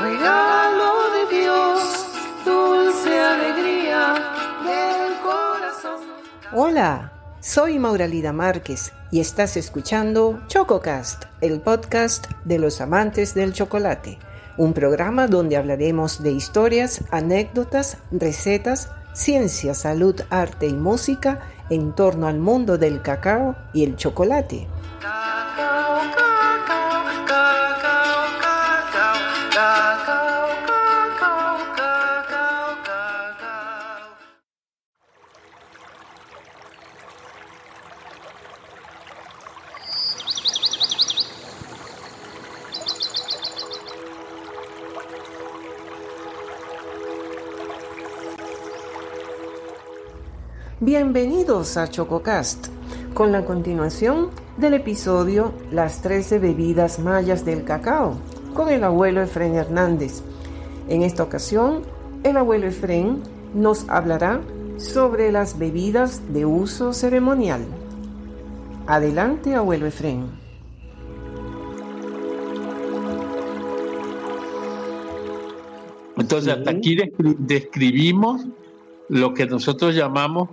de Dios, dulce alegría del corazón. Hola, soy Mauralida Márquez y estás escuchando ChocoCast, el podcast de los amantes del chocolate, un programa donde hablaremos de historias, anécdotas, recetas, ciencia, salud, arte y música en torno al mundo del cacao y el chocolate. Bienvenidos a ChocoCast, con la continuación del episodio Las 13 bebidas mayas del cacao, con el abuelo Efren Hernández. En esta ocasión, el abuelo Efren nos hablará sobre las bebidas de uso ceremonial. Adelante, abuelo Efren. Entonces, hasta aquí descri- describimos lo que nosotros llamamos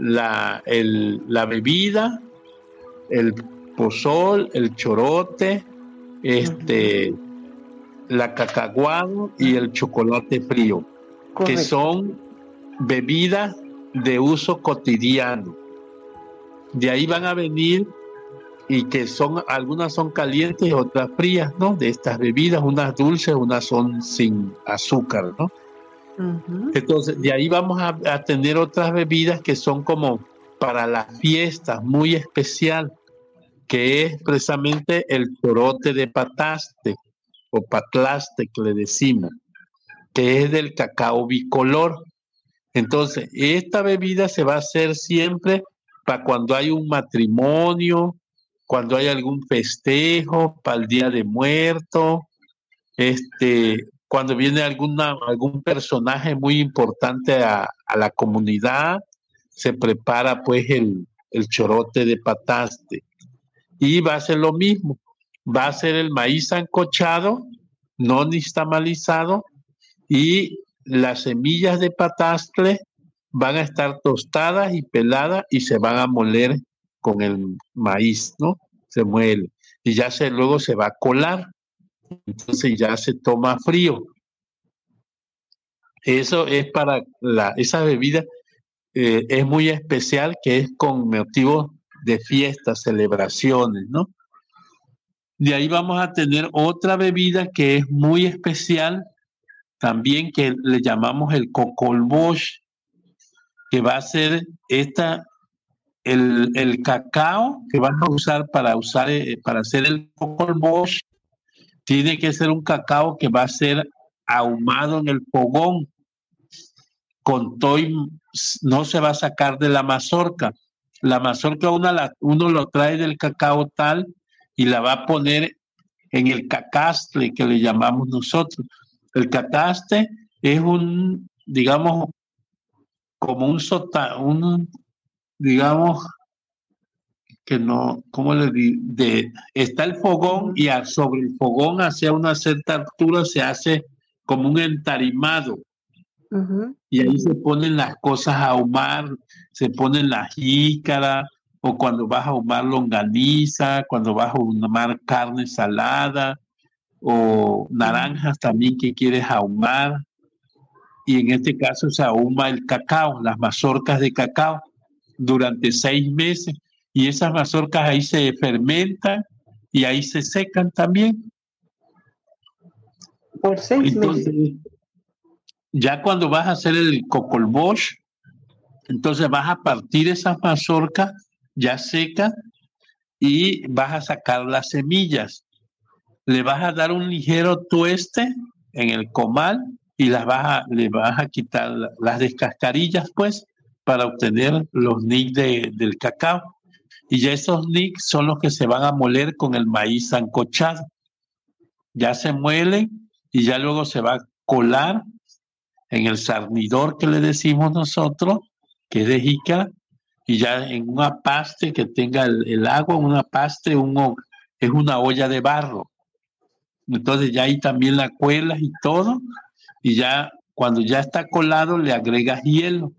la, el- la bebida, el pozol, el chorote, este, la cacahuado y el chocolate frío, que son bebidas de uso cotidiano. De ahí van a venir y que son algunas son calientes y otras frías, ¿no? De estas bebidas, unas dulces, unas son sin azúcar, ¿no? Entonces, de ahí vamos a, tener otras bebidas que son como para las fiestas, muy especial, que es precisamente el chorote de pataste o patlaste que le decimos, que es del cacao bicolor. Entonces, esta bebida se va a hacer siempre para cuando hay un matrimonio, cuando hay algún festejo, para el Día de Muerto, este, cuando viene algún personaje muy importante a, a la comunidad, se prepara pues el, el chorote de pataste. Y va a ser lo mismo, va a ser el maíz ancochado, no nixtamalizado, y las semillas de patastle van a estar tostadas y peladas y se van a moler con el maíz, ¿no? Se muele. Y ya se, luego se va a colar entonces ya se toma frío. Eso es para la, esa bebida eh, es muy especial que es con motivo de fiestas, celebraciones, ¿no? De ahí vamos a tener otra bebida que es muy especial, también que le llamamos el cocolbosh, que va a ser esta, el, el cacao que van a usar para usar eh, para hacer el cocolbosh tiene que ser un cacao que va a ser ahumado en el fogón con todo y no se va a sacar de la mazorca. La mazorca uno, la, uno lo trae del cacao tal y la va a poner en el cacastle que le llamamos nosotros. El cacaste es un, digamos, como un sota, un, digamos, que no, ¿cómo le digo? De, está el fogón y a- sobre el fogón hacia una cierta altura se hace como un entarimado. Y ahí se ponen las cosas a ahumar, se ponen la jícara o cuando vas a ahumar longaniza, cuando vas a ahumar carne salada o naranjas también que quieres ahumar. Y en este caso se ahuma el cacao, las mazorcas de cacao durante seis meses y esas mazorcas ahí se fermentan y ahí se secan también. Por seis Entonces, meses. ya cuando vas a hacer el cocolbosh, entonces vas a partir esas mazorcas ya secas y vas a sacar las semillas. Le vas a dar un ligero tueste en el comal y las vas a, le vas a quitar la- las descascarillas, pues, para obtener los de- del cacao. Y ya esos nicks son los que se van a moler con el maíz ancochado. Ya se muelen y ya luego se va a colar en el sarnidor que le decimos nosotros, que es de jícara, y ya en una paste que tenga el, el agua, una paste, un, es una olla de barro. Entonces ya ahí también la cuelas y todo, y ya cuando ya está colado le agregas hielo.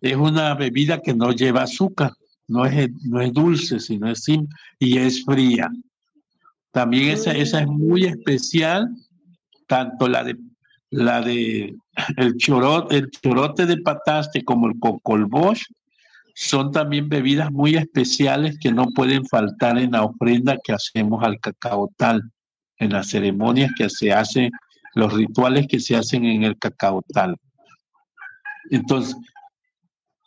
Es una bebida que no lleva azúcar, no es, no es dulce, sino es simple y es fría. También esa, esa es muy especial, tanto la de la de el chorote, el chorote de pataste como el cocolbosh son también bebidas muy especiales que no pueden faltar en la ofrenda que hacemos al cacao tal, en las ceremonias que se hacen, los rituales que se hacen en el cacao tal. Entonces,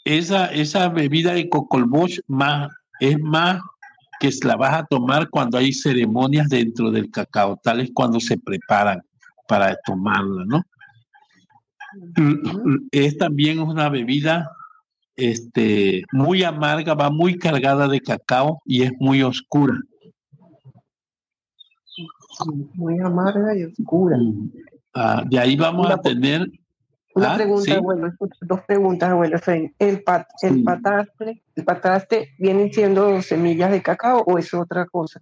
esa, esa bebida de cocolbosh más, es más que la vas a tomar cuando hay ceremonias dentro del cacao tal, es cuando se preparan para tomarla, ¿no? Es también una bebida este, muy amarga, va muy cargada de cacao y es muy oscura. Muy amarga y oscura. Ah, de ahí vamos a tener. Una Ah, pregunta, sí. abuelo, dos preguntas, abuelo. ¿El, pat, el, pataste, ¿El pataste vienen siendo semillas de cacao o es otra cosa?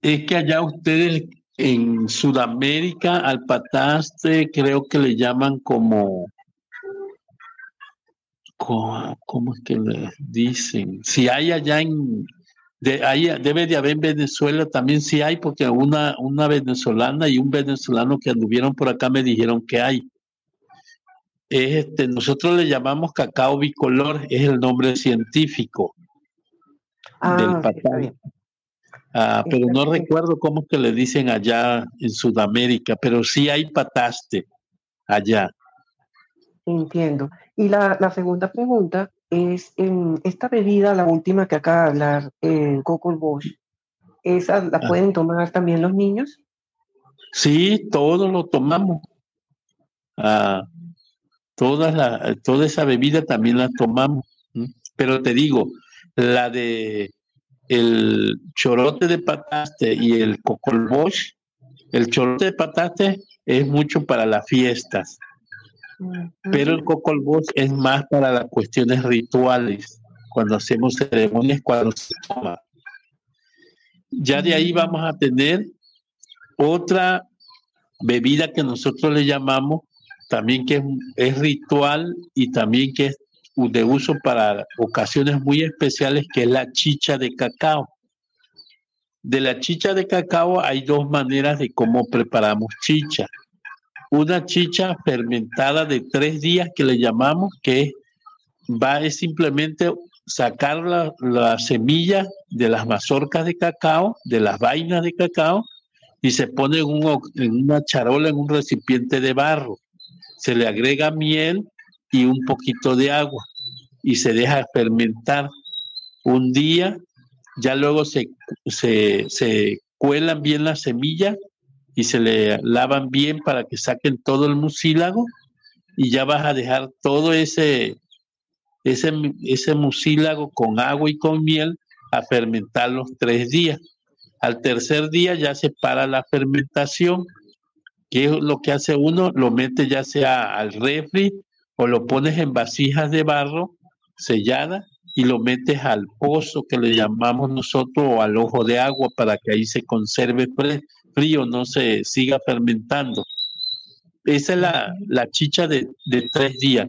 Es que allá ustedes en Sudamérica al pataste creo que le llaman como. co- ¿Cómo es que le dicen? Si hay allá en. De, hay, debe de haber en Venezuela también, sí hay, porque una, una venezolana y un venezolano que anduvieron por acá me dijeron que hay. Es este, nosotros le llamamos cacao bicolor, es el nombre científico Ah, del bien. Ah, pero no recuerdo cómo es que le dicen allá en Sudamérica, pero sí hay pataste allá. Entiendo. Y la, la segunda pregunta es, en esta bebida, la última que acaba de hablar, el Coco Bosch, ¿esa la Ah. pueden tomar también los niños? Sí, todo lo tomamos. Ah, toda, la, toda esa bebida también la tomamos. Pero te digo, la de el chorote de pataste y el cocolbosh, el chorote de pataste es mucho para las fiestas. Pero el cocolbosh es más para las cuestiones rituales, cuando hacemos ceremonias, cuando se toma. Ya de ahí vamos a tener otra bebida que nosotros le llamamos, también que es, ritual y también que es de uso para ocasiones muy especiales, que es la chicha de cacao. De la chicha de cacao hay dos maneras de cómo preparamos chicha una chicha fermentada de tres días que le llamamos, que va es simplemente sacar la, la semilla de las mazorcas de cacao, de las vainas de cacao, y se pone en una charola, en un recipiente de barro. Se le agrega miel y un poquito de agua y se deja fermentar un día. Ya luego se, se, se cuelan bien las semillas y se le lavan bien para que saquen todo el mucílago y ya vas a dejar todo ese, ese, ese mucílago con agua y con miel a fermentar los tres días. Al tercer día ya se para la fermentación, que es lo que hace uno, lo mete ya sea al refri o lo pones en vasijas de barro sellada y lo metes al pozo que le llamamos nosotros o al ojo de agua para que ahí se conserve frío, no se siga fermentando. Esa es la, la chicha de, de, tres días.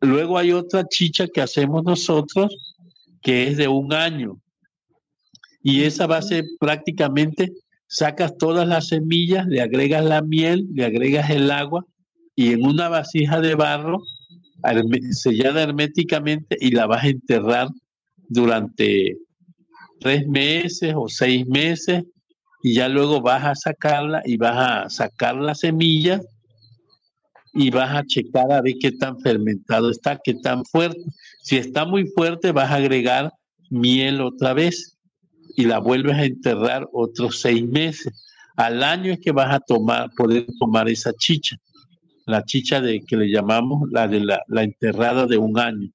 Luego hay otra chicha que hacemos nosotros que es de un año. Y esa va a ser prácticamente, sacas todas las semillas, le agregas la miel, le agregas el agua y en una vasija de barro sellada herméticamente y la vas a enterrar durante tres meses o seis meses y ya luego vas a sacarla y vas a sacar la semilla y vas a checar a ver qué tan fermentado está, qué tan fuerte. Si está muy fuerte, vas a agregar miel otra vez y la vuelves a enterrar otros seis meses. Al año es que vas a tomar, poder tomar esa chicha, la chicha de que le llamamos la de la, la enterrada de un año.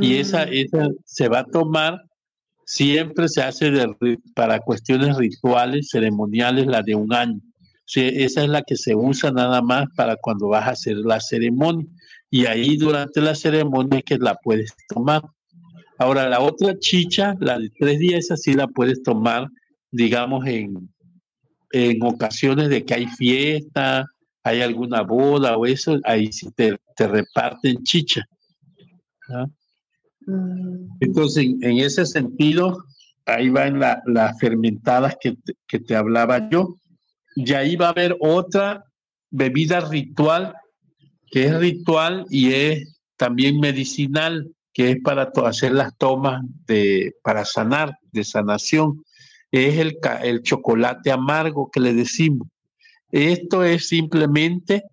Y esa, esa se va a tomar siempre se hace de, para cuestiones rituales, ceremoniales, la de un año. Sí, esa es la que se usa nada más para cuando vas a hacer la ceremonia. Y ahí durante la ceremonia es que la puedes tomar. Ahora, la otra chicha, la de tres días, esa sí la puedes tomar, digamos, en, en ocasiones de que hay fiesta, hay alguna boda o eso, ahí sí te, te reparten chicha. Mm, Entonces, en, en ese sentido, ahí van la- las fermentadas que te, que te hablaba yo. Y ahí va a haber otra bebida ritual, que es ritual y es también medicinal, que es para hacer las tomas de, para sanar, de sanación. Es el, el chocolate amargo que le decimos. Esto es simplemente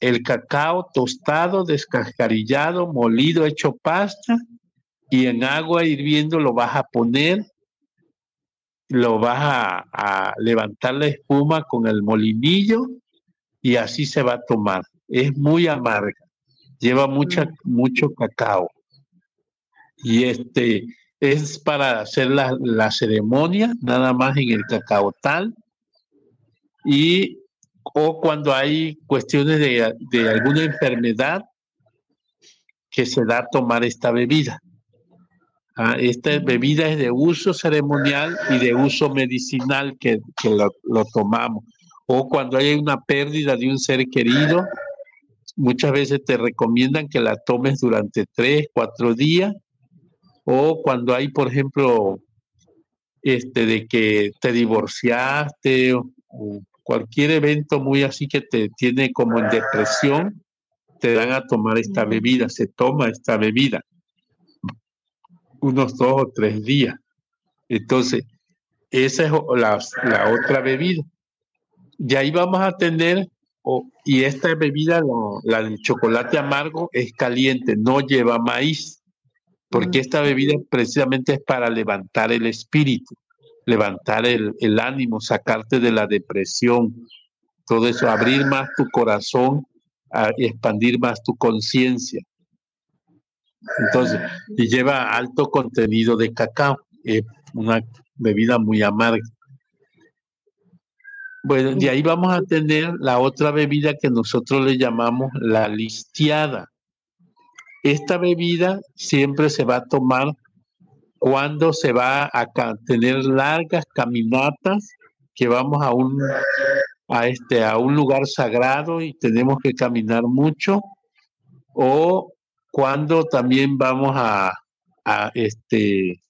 el cacao tostado, descascarillado, molido, hecho pasta, y en agua hirviendo lo vas a poner, lo vas a, a levantar la espuma con el molinillo y así se va a tomar. Es muy amarga, lleva mucha, mucho cacao. Y este es para hacer la, la ceremonia, nada más en el cacao tal. Y o cuando hay cuestiones de, de alguna enfermedad que se da a tomar esta bebida. Ah, esta bebida es de uso ceremonial y de uso medicinal que, que lo, lo tomamos. O cuando hay una pérdida de un ser querido, muchas veces te recomiendan que la tomes durante tres, cuatro días. O cuando hay, por ejemplo, este, de que te divorciaste o, o cualquier evento muy así que te tiene como en depresión, te dan a tomar esta bebida, se toma esta bebida unos dos o tres días. Entonces, esa es la, la otra bebida. Y ahí vamos a tener, o- y esta bebida, la, la del chocolate amargo, es caliente, no lleva maíz, porque Mm. esta bebida precisamente es para levantar el espíritu, levantar el, el ánimo, sacarte de la depresión, todo eso, abrir más tu corazón, a expandir más tu conciencia. Entonces, y lleva alto contenido de cacao, es una bebida muy amarga. Bueno, de ahí vamos a tener la otra bebida que nosotros le llamamos la listiada. Esta bebida siempre se va a tomar cuando se va a tener largas caminatas que vamos a un a este a un lugar sagrado y tenemos que caminar mucho o cuando también vamos a, este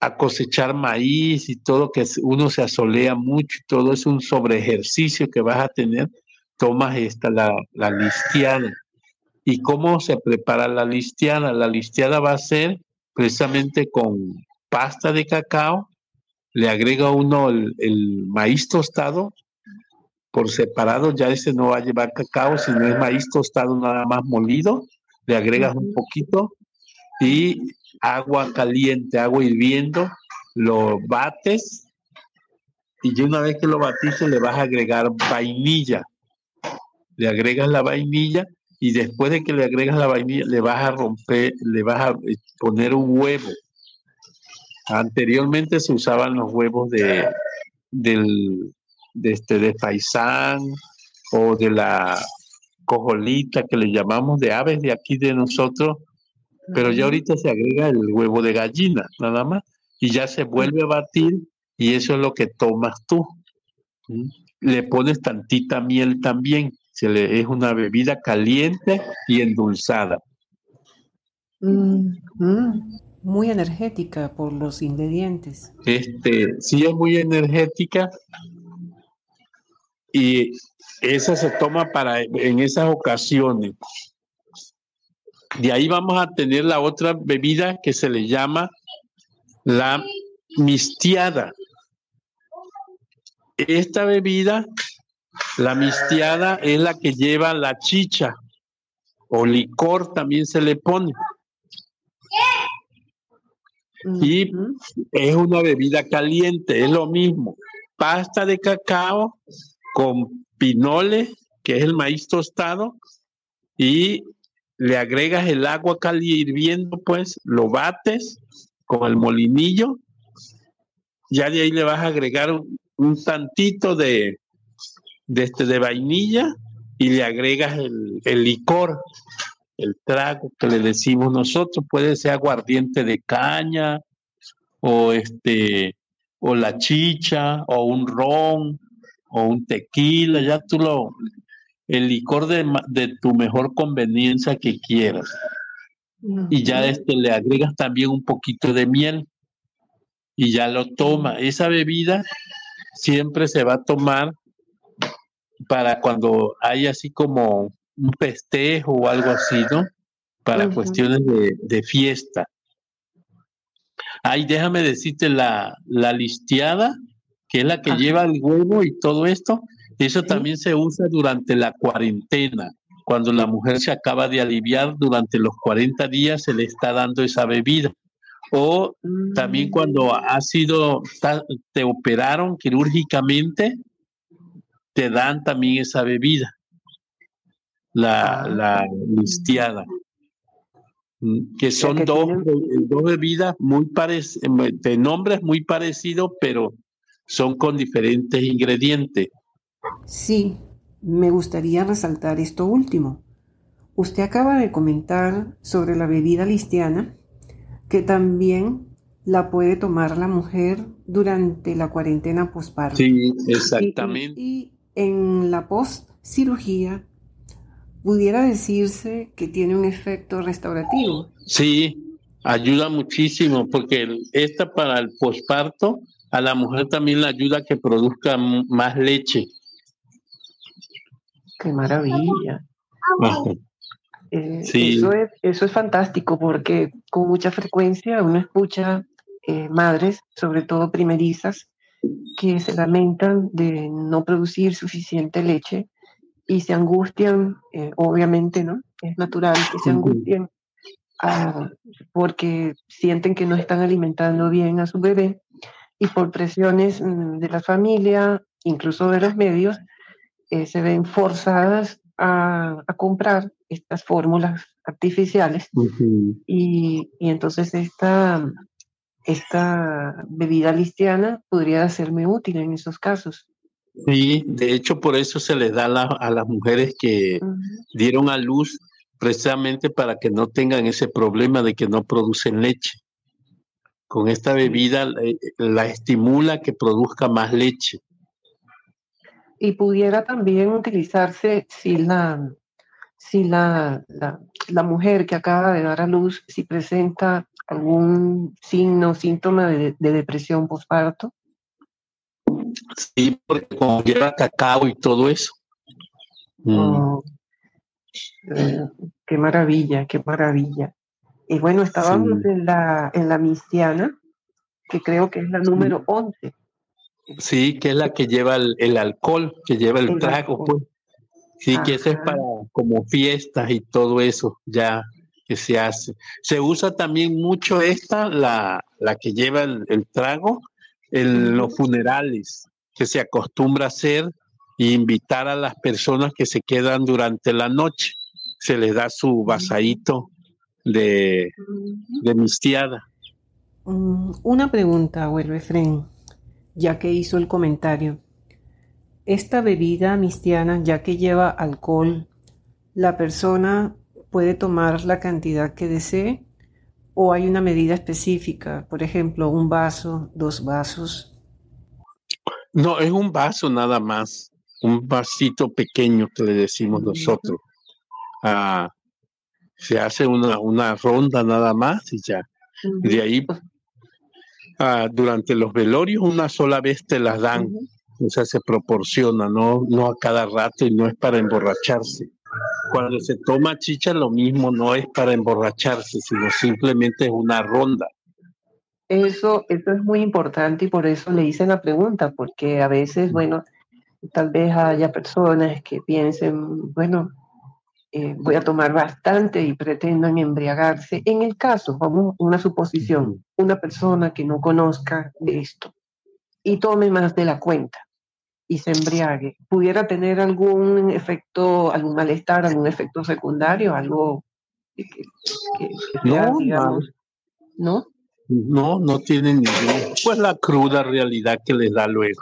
a cosechar maíz y todo que uno se asolea mucho y todo es un sobre ejercicio que vas a tener tomas esta la, la listiada y cómo se prepara la listiada la listiada va a ser precisamente con pasta de cacao le agrega uno el, el maíz tostado por separado, ya ese no va a llevar cacao, sino es maíz tostado nada más molido, le agregas un poquito y agua caliente, agua hirviendo, lo bates y ya una vez que lo batiste le vas a agregar vainilla. Le agregas la vainilla y después de que le agregas la vainilla le vas a romper, le vas a eh, poner un huevo. Anteriormente se usaban los huevos de, del, de, este, de faisán o de la cojolita que le llamamos de aves de aquí de nosotros, pero ya ahorita se agrega el huevo de gallina, nada más, y ya se vuelve a batir y eso es lo que tomas tú. ¿Mm? Le pones tantita miel también, se le, es una bebida caliente y endulzada. Mm, mm, Muy energética por los ingredientes. Este, sí es muy energética y esa se toma para en esas ocasiones. De ahí vamos a tener la otra bebida que se le llama la mistiada. Esta bebida, la mistiada, es la que lleva la chicha o licor también se le pone. Y es una bebida caliente, es lo mismo. Pasta de cacao con pinole, que es el maíz tostado, y le agregas el agua caliente hirviendo, pues lo bates con el molinillo. Ya de ahí le vas a agregar un, un tantito de, de, este, de vainilla y le agregas el, el licor, el trago que le decimos nosotros. Puede ser aguardiente de caña o este o la chicha, o un ron, o un tequila, ya tú lo, el licor de, de tu mejor conveniencia que quieras. Y ya este, le agregas también un poquito de miel y ya lo toma. Esa bebida siempre se va a tomar para cuando hay así como un festejo o algo así, ¿no? Para cuestiones de, de fiesta. Ay, déjame decirte la, la listeada, que es la que Ajá. lleva el huevo y todo esto, eso Sí. también se usa durante la cuarentena. Cuando la mujer se acaba de aliviar durante los 40 días, se le está dando esa bebida. O también Mm. cuando ha sido, te operaron quirúrgicamente, te dan también esa bebida, la, Ah. la listeada, Mm, que son dos, tienen- be- dos bebidas muy parecidas, de nombres muy parecidos, pero son con diferentes ingredientes. Sí, me gustaría resaltar esto último. Usted acaba de comentar sobre la bebida listiana, que también la puede tomar la mujer durante la cuarentena posparto. Sí, y- exactamente. Y, en la post cirugía pudiera decirse que tiene un efecto restaurativo. Sí, ayuda muchísimo porque el- esta para el posparto a la mujer también le ayuda a que produzca más leche. Qué maravilla. Eh, Sí. Eso es, eso es fantástico porque con mucha frecuencia uno escucha eh, madres, sobre todo primerizas, que se lamentan de no producir suficiente leche y se angustian, eh, obviamente, ¿no? Es natural que se angustien ah, porque sienten que no están alimentando bien a su bebé y por presiones mm, de la familia, incluso de los medios, eh, se ven forzadas a, a comprar estas fórmulas artificiales Ujú. y, y entonces esta, esta bebida listiana podría serme útil en esos casos. Sí, de hecho por eso se les da a, la- a las mujeres que dieron a luz precisamente para que no tengan ese problema de que no producen leche. Con esta bebida eh, la estimula que produzca más leche. Y pudiera también utilizarse si la, si la, la, la mujer que acaba de dar a luz, si presenta algún signo, síntoma de, de depresión postparto. Sí, porque como lleva cacao y todo eso. Mm. Oh, eh, qué maravilla, qué maravilla. Y bueno, estábamos Sí. en la, en la mistiana, que creo que es la número 11. Sí, que es la que lleva el, el alcohol, que lleva el, El trago, pues. Sí, que eso es para como fiestas y todo eso, ya que se hace. Se usa también mucho esta, la, la que lleva el, el trago, en los funerales, que se acostumbra a hacer y invitar a las personas que se quedan durante la noche. Se les da su vasadito de, de mistiada. Mm, Una pregunta, abuelo Efren, ya que hizo el comentario. Esta bebida mistiana, ya que lleva alcohol, ¿la persona puede tomar la cantidad que desee? ¿O hay una medida específica? Por ejemplo, un vaso, dos vasos. No, es un vaso nada más, un vasito pequeño que le decimos nosotros. Ah, se hace una, una ronda nada más y ya. De ahí, ah, durante los velorios, una sola vez te las dan. O sea, se proporciona, no, no a cada rato y no es para emborracharse. Cuando se toma chicha, lo mismo, no es para emborracharse, sino simplemente es una ronda. Eso, eso es muy importante y por eso le hice la pregunta, porque a veces, bueno, tal vez haya personas que piensen, bueno, eh, voy a tomar bastante y pretendan embriagarse. En el caso, vamos, una suposición, una persona que no conozca de esto y tome más de la cuenta y se embriague, ¿pudiera tener algún efecto, algún malestar, algún efecto secundario, algo que, que- que- que sea, No, digamos, ¿no? No, no tienen ningún, pues la cruda realidad que les da luego.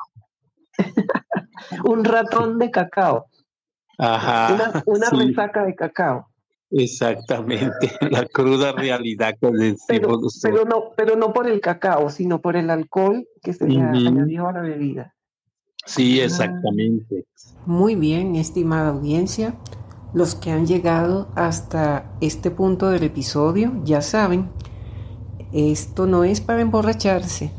Un ratón de cacao. Ajá. Una, una sí. resaca de cacao. Exactamente, la cruda realidad que decimos Pero, pero, no, pero no por el cacao, sino por el alcohol que se le Ujú. añadió a la bebida. Sí, exactamente. Muy bien, estimada audiencia. Los que han llegado hasta este punto del episodio ya saben, esto no es para emborracharse.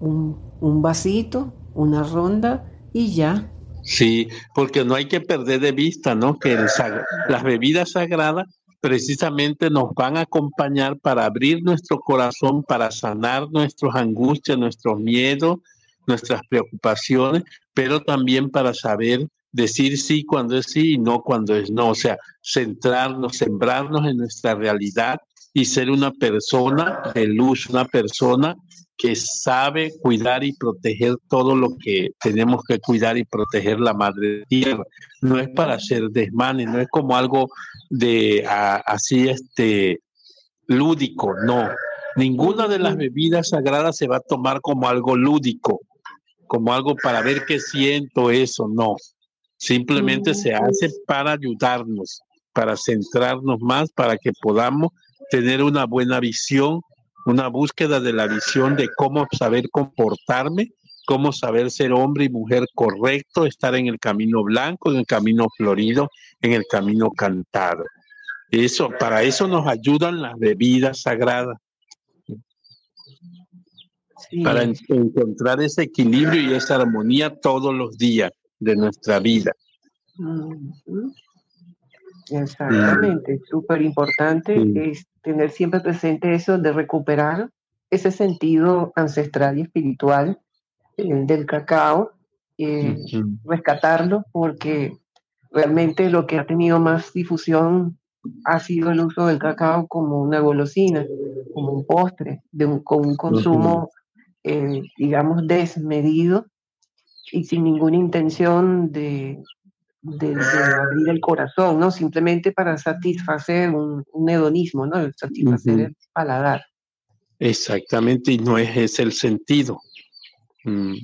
Un, un vasito, una ronda y ya. Sí, porque no hay que perder de vista, ¿no? Que el las bebidas sagradas precisamente nos van a acompañar para abrir nuestro corazón, para sanar nuestras angustias, nuestros miedos, nuestras preocupaciones, pero también para saber decir sí cuando es sí y no cuando es no. O sea, centrarnos, sembrarnos en nuestra realidad y ser una persona de luz, una persona que sabe cuidar y proteger todo lo que tenemos que cuidar y proteger la madre tierra. No es para hacer desmanes, no es como algo de a- así este lúdico, no. Ninguna de las bebidas sagradas se va a tomar como algo lúdico, como algo para ver qué siento eso, no. Simplemente se hace para ayudarnos, para centrarnos más, para que podamos tener una buena visión, una búsqueda de la visión de cómo saber comportarme, cómo saber ser hombre y mujer correcto, estar en el camino blanco, en el camino florido, en el camino cantado. Eso, para eso nos ayudan las bebidas sagradas, Sí. para en- encontrar ese equilibrio y esa armonía todos los días de nuestra vida. Ujú. Exactamente, súper importante Sí. es tener siempre presente eso de recuperar ese sentido ancestral y espiritual eh, del cacao, eh, Ujú. rescatarlo porque realmente lo que ha tenido más difusión ha sido el uso del cacao como una golosina, como un postre, de un, con un consumo, eh, digamos, desmedido y sin ninguna intención de, de, de abrir el corazón, ¿no? Simplemente para satisfacer un, un hedonismo, ¿no? El Satisfacer el paladar. Exactamente, y no es ese el sentido. Mm.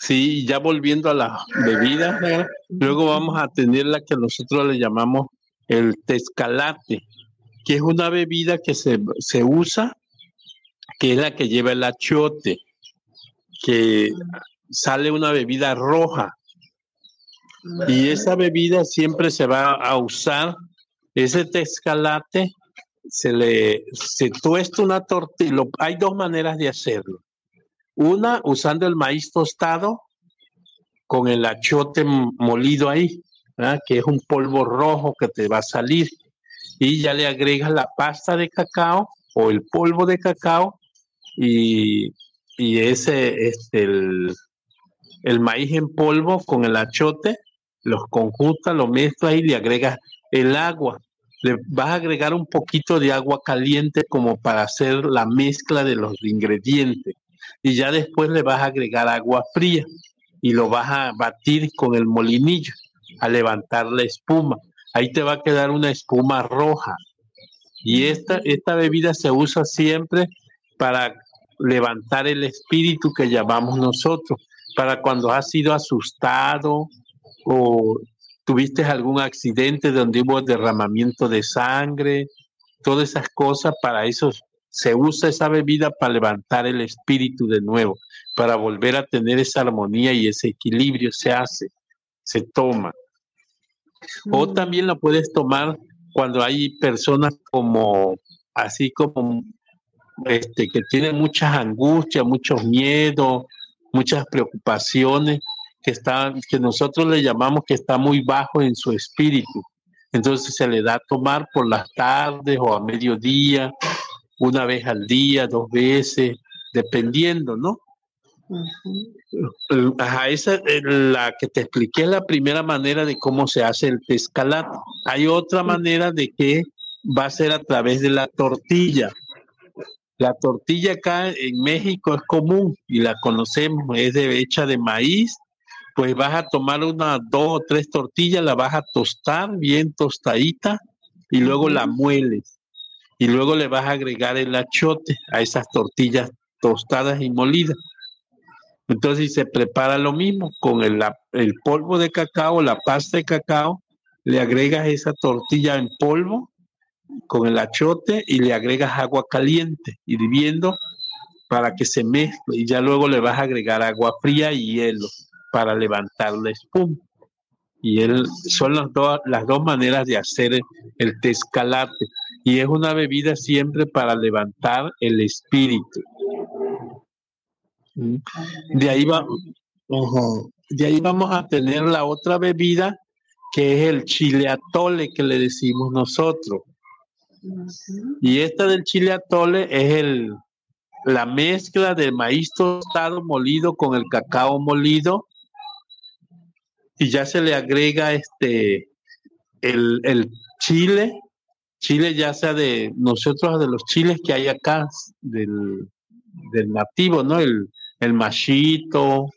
Sí, ya volviendo a las bebidas, luego vamos a tener la que nosotros le llamamos el tezcalate, que es una bebida que se, se usa, que es la que lleva el achiote, que sale una bebida roja, y esa bebida siempre se va a usar, ese tezcalate, se le se tuesta una tortilla, hay dos maneras de hacerlo. Una, usando el maíz tostado con el achote molido ahí, ¿verdad? que es un polvo rojo que te va a salir. Y ya le agregas la pasta de cacao o el polvo de cacao y, y ese, este, el, el maíz en polvo con el achote, los conjuntas, lo mezclas y le agregas el agua. Le vas a agregar un poquito de agua caliente como para hacer la mezcla de los ingredientes. Y ya después le vas a agregar agua fría y lo vas a batir con el molinillo, a levantar la espuma. Ahí te va a quedar una espuma roja. Y esta, esta bebida se usa siempre para levantar el espíritu que llamamos nosotros, para cuando has sido asustado o tuviste algún accidente donde hubo derramamiento de sangre, todas esas cosas, para eso se usa esa bebida para levantar el espíritu de nuevo, para volver a tener esa armonía y ese equilibrio se hace, se toma. O también la puedes tomar cuando hay personas como, así como, este, que tienen muchas angustias, muchos miedos, muchas preocupaciones, que están, que nosotros le llamamos que está muy bajo en su espíritu. Entonces se le da a tomar por las tardes o a mediodía, una vez al día, dos veces, dependiendo, ¿no? Ujú. Ajá, esa es la que te expliqué, la primera manera de cómo se hace el pescalato. Hay otra manera de que va a ser a través de la tortilla. La tortilla acá en México es común y la conocemos, es de, hecha de maíz. Pues vas a tomar unas dos o tres tortillas, la vas a tostar bien tostadita y luego la mueles. Y luego le vas a agregar el achote a esas tortillas tostadas y molidas. Entonces se prepara lo mismo con el, el polvo de cacao, la pasta de cacao, le agregas esa tortilla en polvo con el achote y le agregas agua caliente, hirviendo para que se mezcle y ya luego le vas a agregar agua fría y hielo para levantar la espuma. Y él, son las, dos las dos maneras de hacer el tezcalate. Y es una bebida siempre para levantar el espíritu. ¿Mm? De ahí, va, de ahí vamos a tener la otra bebida que es el chile atole que le decimos nosotros. Y esta del chile atole es el, la mezcla del maíz tostado molido con el cacao molido. Y ya se le agrega este el, el chile, chile ya sea de nosotros, de los chiles que hay acá, del, del nativo, ¿no? El, el machito,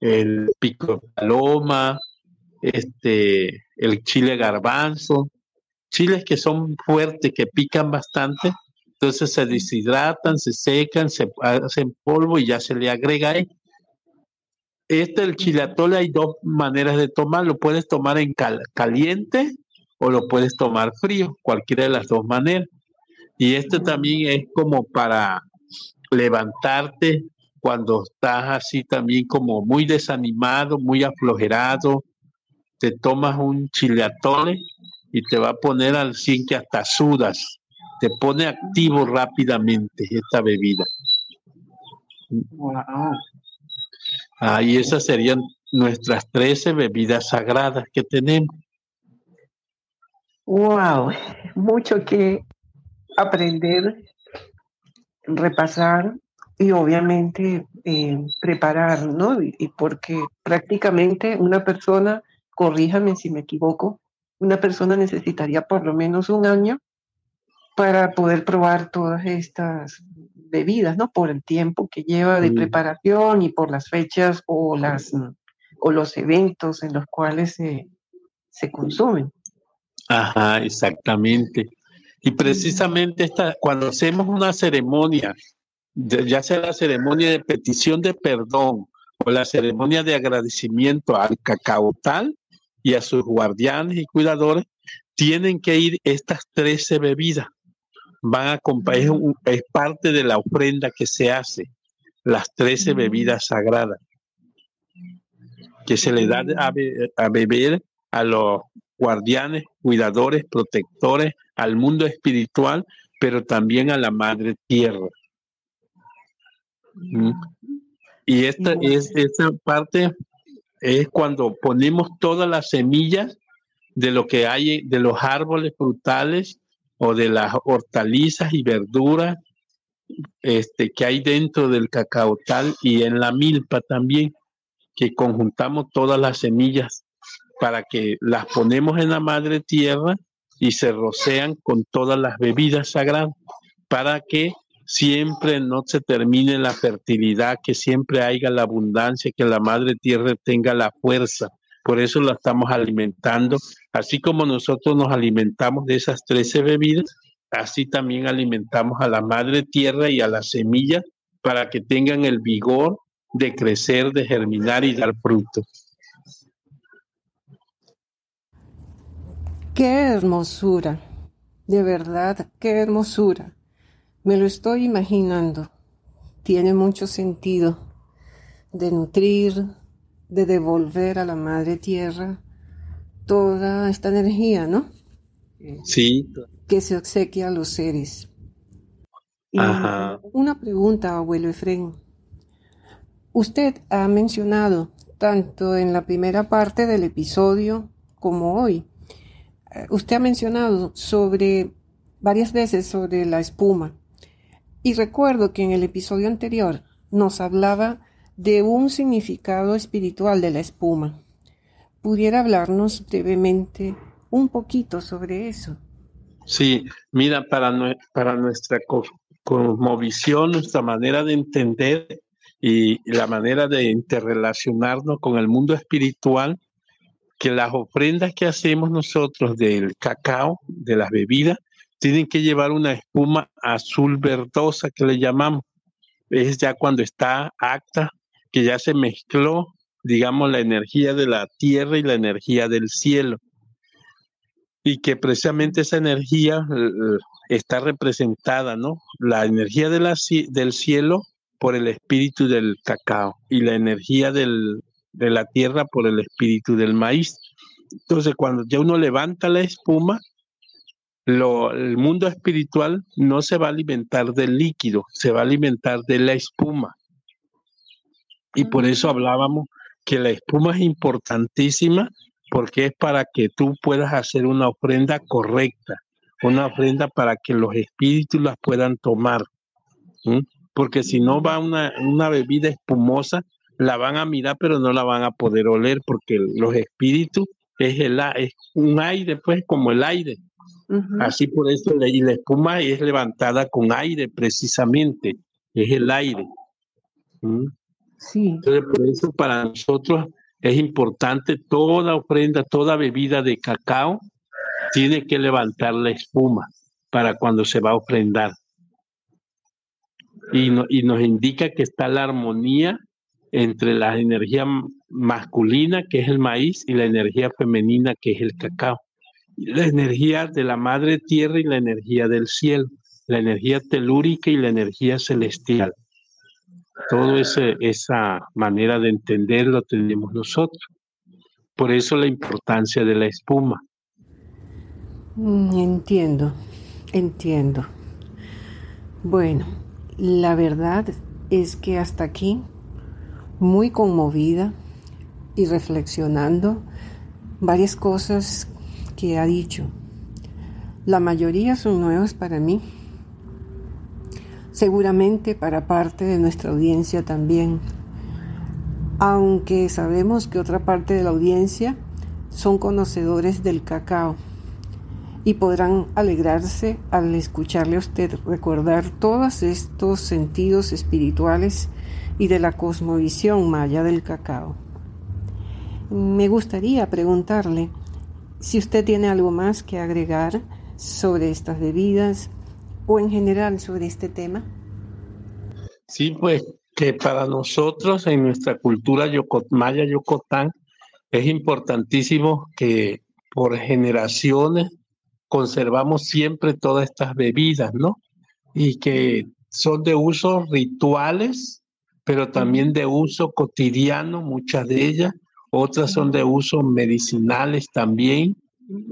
el pico paloma, este, el chile garbanzo, chiles que son fuertes, que pican bastante, entonces se deshidratan, se secan, se hacen polvo y ya se le agrega ahí. Este, el chile atole, hay dos maneras de tomarlo. Puedes tomar en caliente o lo puedes tomar frío, cualquiera de las dos maneras. Y este también es como para levantarte cuando estás así también como muy desanimado, muy aflojerado, te tomas un chile atole y te va a poner al 100 que hasta sudas, te pone activo rápidamente esta bebida. Wow. Ah, y esas serían nuestras 13 bebidas sagradas que tenemos. Wow, mucho que aprender, repasar y obviamente eh, preparar, ¿no? Y, y, porque prácticamente una persona, corríjame si me equivoco, una persona necesitaría por lo menos un año para poder probar todas estas bebidas, ¿no? Por el tiempo que lleva de preparación y por las fechas o, las, o los eventos en los cuales se, se consumen. Ajá, exactamente. Y precisamente esta, cuando hacemos una ceremonia, ya sea la ceremonia de petición de perdón o la ceremonia de agradecimiento al cacao tal y a sus guardianes y cuidadores, tienen que ir estas 13 bebidas. Van a es, es, parte de la ofrenda que se hace, las 13 bebidas sagradas, que se le da a, a beber a los guardianes, cuidadores, protectores, al mundo espiritual, pero también a la madre tierra. ¿Mm? Y esta, es, esta parte es cuando ponemos todas las semillas de lo que hay, de los árboles frutales o de las hortalizas y verduras este, que hay dentro del cacao tal y en la milpa también, que conjuntamos todas las semillas para que las ponemos en la madre tierra y se rocean con todas las bebidas sagradas, para que siempre no se termine la fertilidad, que siempre haya la abundancia, que la madre tierra tenga la fuerza por eso la estamos alimentando. Así como nosotros nos alimentamos de esas 13 bebidas, así también alimentamos a la madre tierra y a la semilla para que tengan el vigor de crecer, de germinar y dar fruto. Qué hermosura, de verdad, qué hermosura. Me lo estoy imaginando. Tiene mucho sentido de nutrir, de devolver a la madre tierra toda esta energía, ¿no? Sí. Que se obsequia a los seres. una pregunta, abuelo Efren. Usted ha mencionado, tanto en la primera parte del episodio como hoy, eh, usted ha mencionado sobre varias veces sobre la espuma. Y recuerdo que en el episodio anterior nos hablaba de un significado espiritual de la espuma. ¿Pudiera hablarnos brevemente un poquito sobre eso? Sí, mira, para, para nuestra cosmovisión, nuestra manera de entender y la manera de interrelacionarnos con el mundo espiritual, que las ofrendas que hacemos nosotros del cacao, de las bebidas, tienen que llevar una espuma azul verdosa que le llamamos. Es ya cuando está acta que ya se mezcló, digamos, la energía de la tierra y la energía del cielo. y que precisamente esa energía eh, está representada, ¿no? La energía de la, del cielo por el espíritu del cacao y la energía del, de la tierra por el espíritu del maíz. Entonces, cuando ya uno levanta la espuma, lo, el mundo espiritual no se va a alimentar del líquido, se va a alimentar de la espuma. Y por eso hablábamos que la espuma es importantísima porque es para que tú puedas hacer una ofrenda correcta, una ofrenda para que los espíritus las puedan tomar. Porque si no va una, una bebida espumosa, la van a mirar, pero no la van a poder oler, porque los espíritus es, el, es un aire, pues, como el aire. Así por eso, y la espuma es levantada con aire, precisamente, es el aire. Sí. Entonces, por eso para nosotros es importante toda ofrenda, toda bebida de cacao tiene que levantar la espuma para cuando se va a ofrendar. Y, y nos indica que está la armonía entre la energía masculina, que es el maíz, y la energía femenina, que es el cacao. La energía de la madre tierra y la energía del cielo, la energía telúrica y la energía celestial. Todo esa manera de entenderlo tenemos nosotros. Por eso la importancia de la espuma. Mm, entiendo, entiendo. Bueno, la verdad es que hasta aquí muy conmovida y reflexionando varias cosas que ha dicho. La mayoría son nuevas para mí, seguramente para parte de nuestra audiencia también, aunque sabemos que otra parte de la audiencia son conocedores del cacao y podrán alegrarse al escucharle a usted recordar todos estos sentidos espirituales y de la cosmovisión maya del cacao. Me gustaría preguntarle si usted tiene algo más que agregar sobre estas bebidas o en general sobre este tema. Sí, pues que para nosotros en nuestra cultura maya yocotán es importantísimo que por generaciones conservamos siempre todas estas bebidas, ¿no? Y que son de usos rituales pero también de uso cotidiano, muchas de ellas. Otras son de uso medicinales también,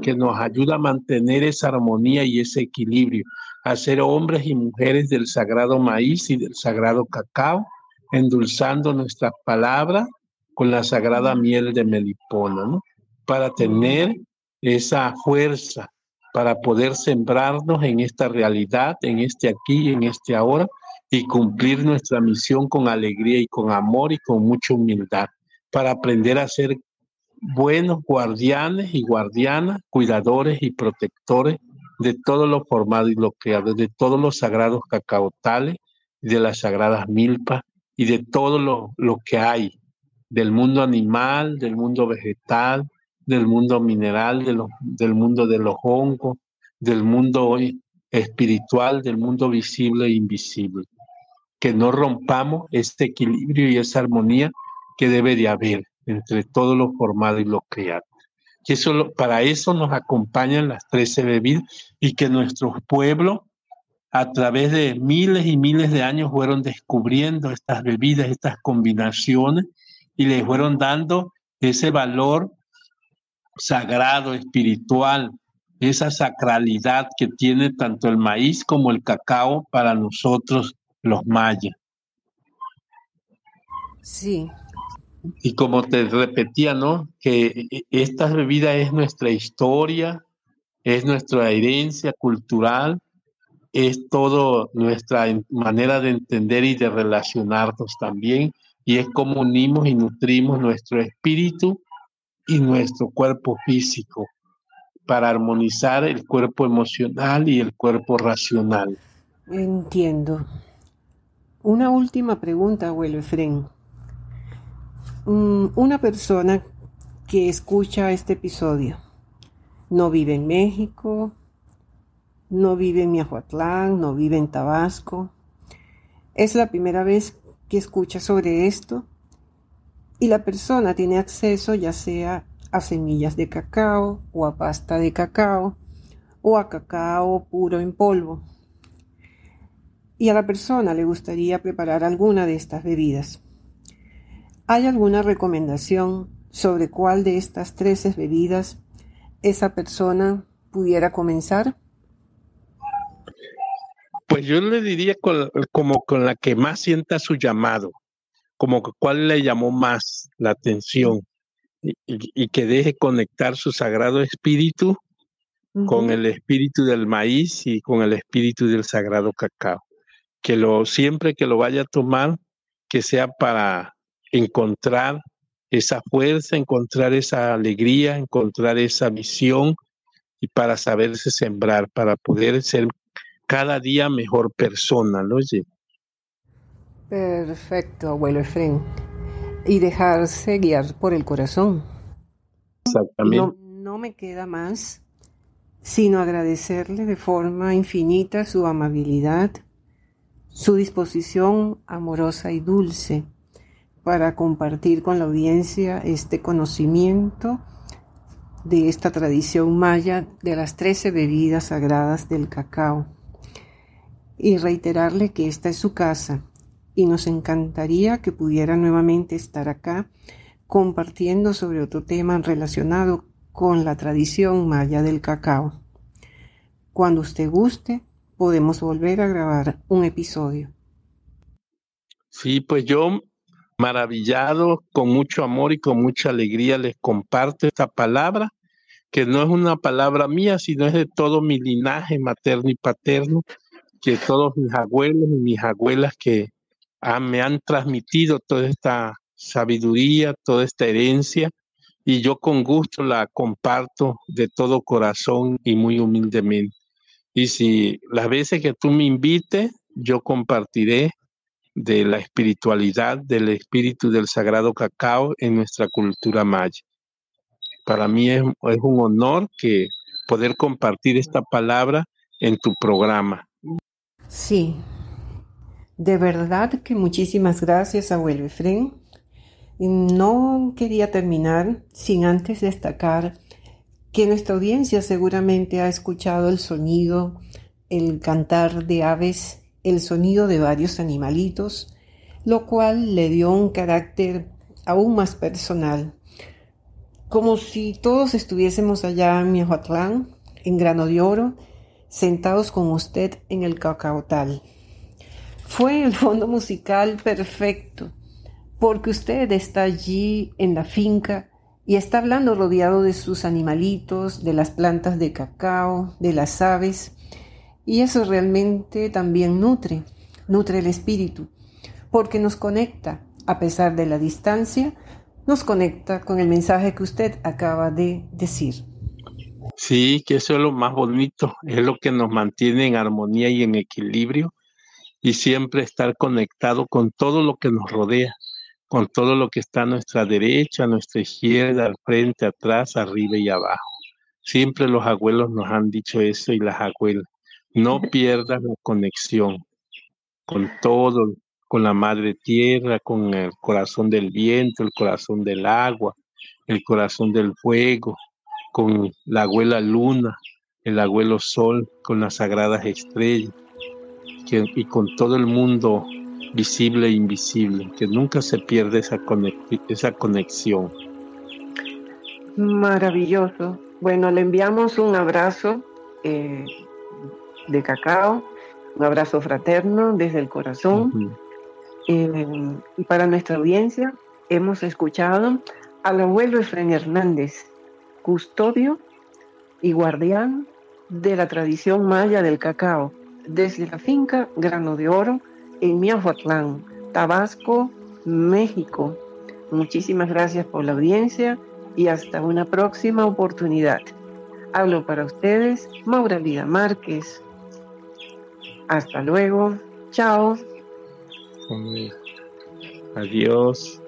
que nos ayuda a mantener esa armonía y ese equilibrio, a ser hombres y mujeres del sagrado maíz y del sagrado cacao, endulzando nuestras palabras con la sagrada miel de melipona, ¿no? Para tener esa fuerza, para poder sembrarnos en esta realidad, en este aquí, en este ahora, y cumplir nuestra misión con alegría y con amor y con mucha humildad, para aprender a ser buenos guardianes y guardianas, cuidadores y protectores de todo lo formado y lo de todos los sagrados cacaotales, de las sagradas milpas y de todo lo, lo que hay, del mundo animal, del mundo vegetal, del mundo mineral, del mundo de los hongos, del mundo espiritual, del mundo visible e invisible. Que no rompamos este equilibrio y esa armonía que debe de haber entre todo lo formado y lo creado. Que eso, para eso nos acompañan las 13 bebidas y que nuestros pueblos a través de miles y miles de años fueron descubriendo estas bebidas, estas combinaciones y les fueron dando ese valor sagrado, espiritual, esa sacralidad que tiene tanto el maíz como el cacao para nosotros los mayas. Sí. Y como te repetía, ¿no? Que esta bebida es nuestra historia, es nuestra herencia cultural, es todo nuestra manera de entender y de relacionarnos también, y es como unimos y nutrimos nuestro espíritu y nuestro cuerpo físico para armonizar el cuerpo emocional y el cuerpo racional. Entiendo. Una última pregunta, abuelo Efren. Mm, una persona que escucha este episodio no vive en México, no vive en Miahuatlán, no vive en Tabasco. Es la primera vez que escucha sobre esto y la persona tiene acceso ya sea a semillas de cacao o a pasta de cacao o a cacao puro en polvo. Y a la persona le gustaría preparar alguna de estas bebidas. ¿Hay alguna recomendación sobre cuál de estas 13 bebidas esa persona pudiera comenzar? Pues yo le diría como con la que más sienta su llamado, como cuál le llamó más la atención y, que deje conectar su sagrado espíritu con el espíritu del maíz y con el espíritu del sagrado cacao. Que lo siempre que lo vaya a tomar, que sea para encontrar esa fuerza, encontrar esa alegría, encontrar esa visión y para saberse sembrar, para poder ser cada día mejor persona, ¿no? Perfecto, abuelo Efren. Y dejarse guiar por el corazón. Exactamente. No, me queda más sino agradecerle de forma infinita su amabilidad, su disposición amorosa y dulce para compartir con la audiencia este conocimiento de esta tradición maya de las trece bebidas sagradas del cacao y reiterarle que esta es su casa y nos encantaría que pudiera nuevamente estar acá compartiendo sobre otro tema relacionado con la tradición maya del cacao. Cuando usted guste, podemos volver a grabar un episodio. Sí, pues yo maravillado, con mucho amor y con mucha alegría les comparto esta palabra, que no es una palabra mía, sino es de todo mi linaje materno y paterno, que todos mis abuelos y mis abuelas que me han transmitido toda esta sabiduría, toda esta herencia, y yo con gusto la comparto de todo corazón y muy humildemente. Y si las veces que tú me invites, yo compartiré de la espiritualidad, del espíritu del sagrado cacao en nuestra cultura maya. Para mí es, un honor que poder compartir esta palabra en tu programa. Sí, de verdad que muchísimas gracias, abuelo Efren. No quería terminar sin antes destacar que nuestra audiencia seguramente ha escuchado el sonido, el cantar de aves, el sonido de varios animalitos, lo cual le dio un carácter aún más personal, como si todos estuviésemos allá en Miahuatlán, en Grano de Oro, sentados con usted en el cacaotal. Fue el fondo musical perfecto, porque usted está allí en la finca y está hablando rodeado de sus animalitos, de las plantas de cacao, de las aves, y eso realmente también nutre, nutre el espíritu, porque nos conecta, a pesar de la distancia, nos conecta con el mensaje que usted acaba de decir. Sí, que eso es lo más bonito, es lo que nos mantiene en armonía y en equilibrio y siempre estar conectado con todo lo que nos rodea, con todo lo que está a nuestra derecha, a nuestra izquierda, al frente, atrás, arriba y abajo. Siempre los abuelos nos han dicho eso y las abuelas. No pierdas la conexión con todo, con la madre tierra, con el corazón del viento, el corazón del agua, el corazón del fuego, con la abuela luna, el abuelo sol, con las sagradas estrellas y con todo el mundo visible e invisible, que nunca se pierde esa, esa conexión. Maravilloso. Bueno, le enviamos un abrazo eh, de cacao, un abrazo fraterno desde el corazón. Eh, y para nuestra audiencia, hemos escuchado al abuelo Efraín Hernández, custodio y guardián de la tradición maya del cacao desde la finca Grano de Oro en Miahuatlán, Tabasco, México. Muchísimas gracias por la audiencia y hasta una próxima oportunidad. Hablo para ustedes, Maura Vida Márquez. Hasta luego. Chao. Adiós.